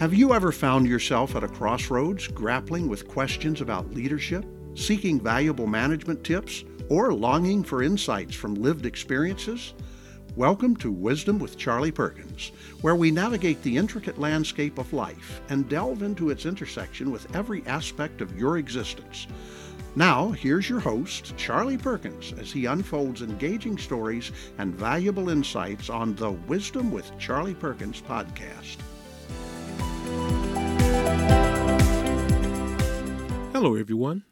Have you ever found yourself at a crossroads grappling with questions about leadership, seeking valuable management tips, or longing for insights from lived experiences? Welcome to Wisdom with Charlie Perkins, where we navigate the intricate landscape of life and delve into its intersection with every aspect of your existence. Now, here's your host, Charlie Perkins, as he unfolds engaging stories and valuable insights on the Wisdom with Charlie Perkins podcast. Hello, everyone,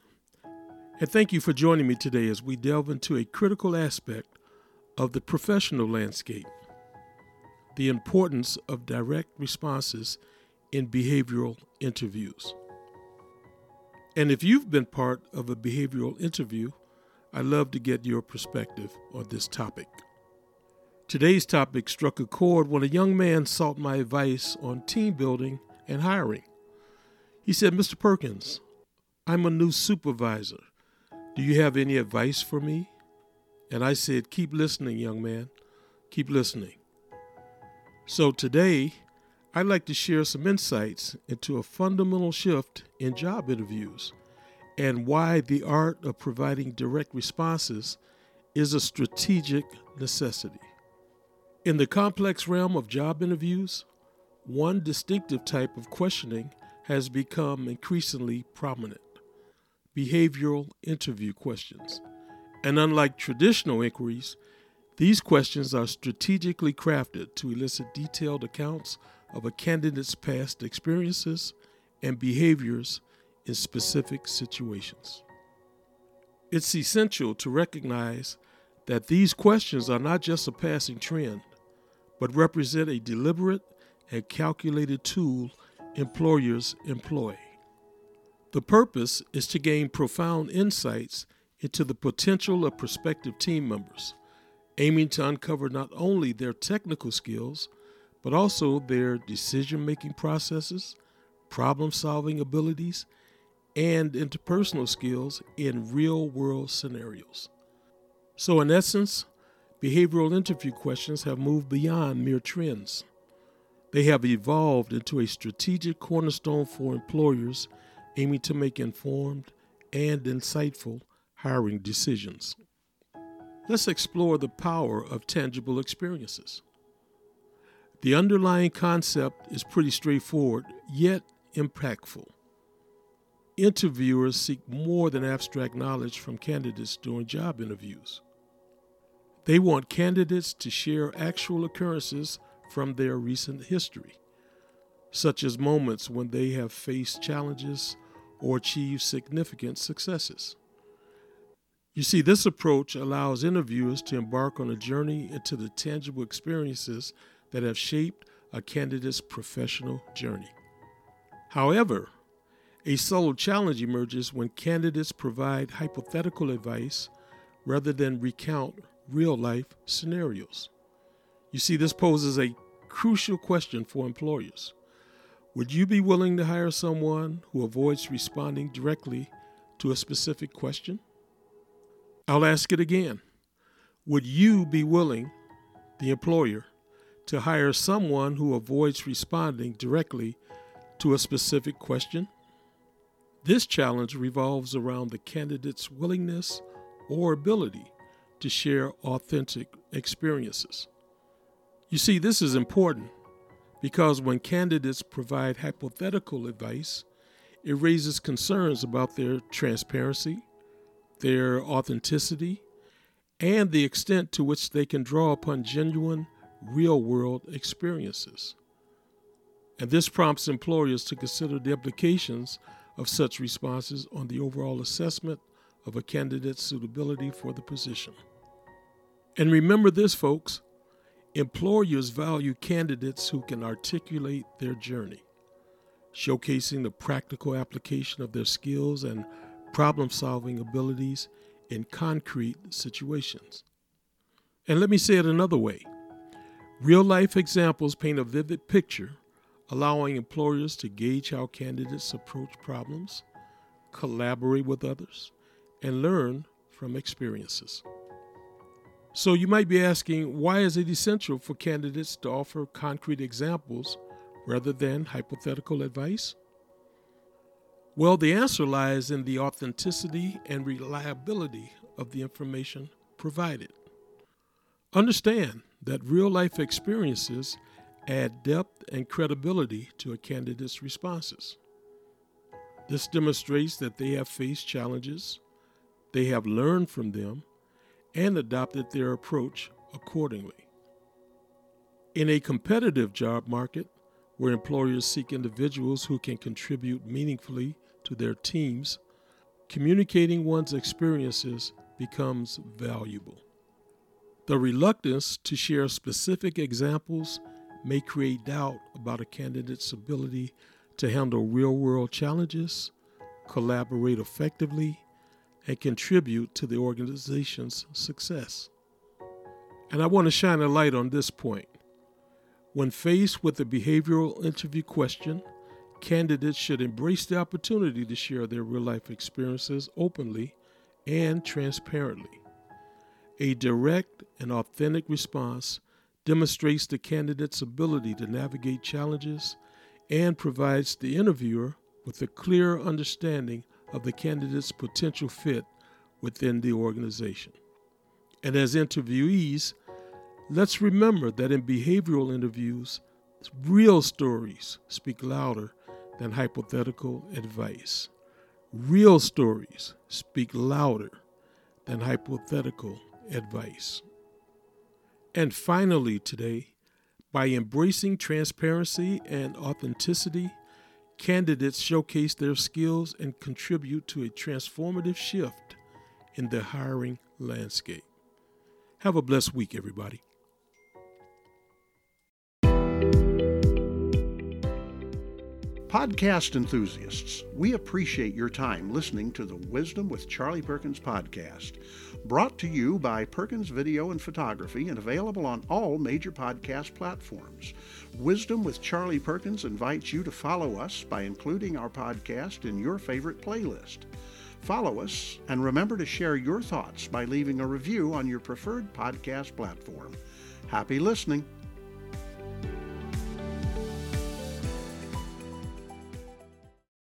and thank you for joining me today as we delve into a critical aspect of the professional landscape the importance of direct responses in behavioral interviews. And if you've been part of a behavioral interview, I'd love to get your perspective on this topic. Today's topic struck a chord when a young man sought my advice on team building and hiring. He said, Mr. Perkins, I'm a new supervisor. Do you have any advice for me? And I said, Keep listening, young man. Keep listening. So today, I'd like to share some insights into a fundamental shift in job interviews and why the art of providing direct responses is a strategic necessity. In the complex realm of job interviews, one distinctive type of questioning has become increasingly prominent behavioral interview questions. And unlike traditional inquiries, these questions are strategically crafted to elicit detailed accounts of a candidate's past experiences and behaviors in specific situations. It's essential to recognize that these questions are not just a passing trend, but represent a deliberate and calculated tool employers employ. The purpose is to gain profound insights into the potential of prospective team members, aiming to uncover not only their technical skills, but also their decision making processes, problem solving abilities, and interpersonal skills in real world scenarios. So, in essence, behavioral interview questions have moved beyond mere trends. They have evolved into a strategic cornerstone for employers aiming to make informed and insightful hiring decisions. Let's explore the power of tangible experiences. The underlying concept is pretty straightforward, yet impactful. Interviewers seek more than abstract knowledge from candidates during job interviews. They want candidates to share actual occurrences from their recent history, such as moments when they have faced challenges or achieve significant successes. You see, this approach allows interviewers to embark on a journey into the tangible experiences that have shaped a candidate's professional journey. However, a subtle challenge emerges when candidates provide hypothetical advice rather than recount real life scenarios. You see, this poses a crucial question for employers. Would you be willing to hire someone who avoids responding directly to a specific question? I'll ask it again. Would you be willing, the employer, to hire someone who avoids responding directly to a specific question? This challenge revolves around the candidate's willingness or ability to share authentic experiences. You see, this is important because when candidates provide hypothetical advice, it raises concerns about their transparency, their authenticity, and the extent to which they can draw upon genuine, real world experiences. And this prompts employers to consider the implications of such responses on the overall assessment of a candidate's suitability for the position. And remember this, folks Employers value candidates who can articulate their journey, showcasing the practical application of their skills and problem solving abilities in concrete situations. And let me say it another way real life examples paint a vivid picture, allowing employers to gauge how candidates approach problems, collaborate with others, and learn from experiences. So you might be asking, why is it essential for candidates to offer concrete examples rather than hypothetical advice? Well, the answer lies in the authenticity and reliability of the information provided. Understand that real life experiences add depth and credibility to a candidate's responses. This demonstrates that they have faced challenges, they have learned from them, and adopted their approach accordingly. In a competitive job market, where employers seek individuals who can contribute meaningfully to their teams, communicating one's experiences becomes valuable. The reluctance to share specific examples may create doubt about a candidate's ability to handle real world challenges, collaborate effectively, and contribute to the organization's success. And I want to shine a light on this point. When faced with a behavioral interview question, candidates should embrace the opportunity to share their real life experiences openly and transparently. A direct and authentic response demonstrates the candidate's ability to navigate challenges and provides the interviewer with a clear understanding of the candidate's potential fit within the organization. And as interviewees, let's remember that in behavioral interviews, real stories speak louder than hypothetical advice. Real stories speak louder than hypothetical advice. And finally, today, by embracing transparency and authenticity, candidates showcase their skills and contribute to a transformative shift in the hiring landscape. Have a blessed week, everybody. Podcast enthusiasts, we appreciate your time listening to the Wisdom with Charlie Perkins podcast, brought to you by Perkins Video and Photography and available on all major podcast platforms. Wisdom with Charlie Perkins invites you to follow us by including our podcast in your favorite playlist. Follow us and remember to share your thoughts by leaving a review on your preferred podcast platform. Happy listening!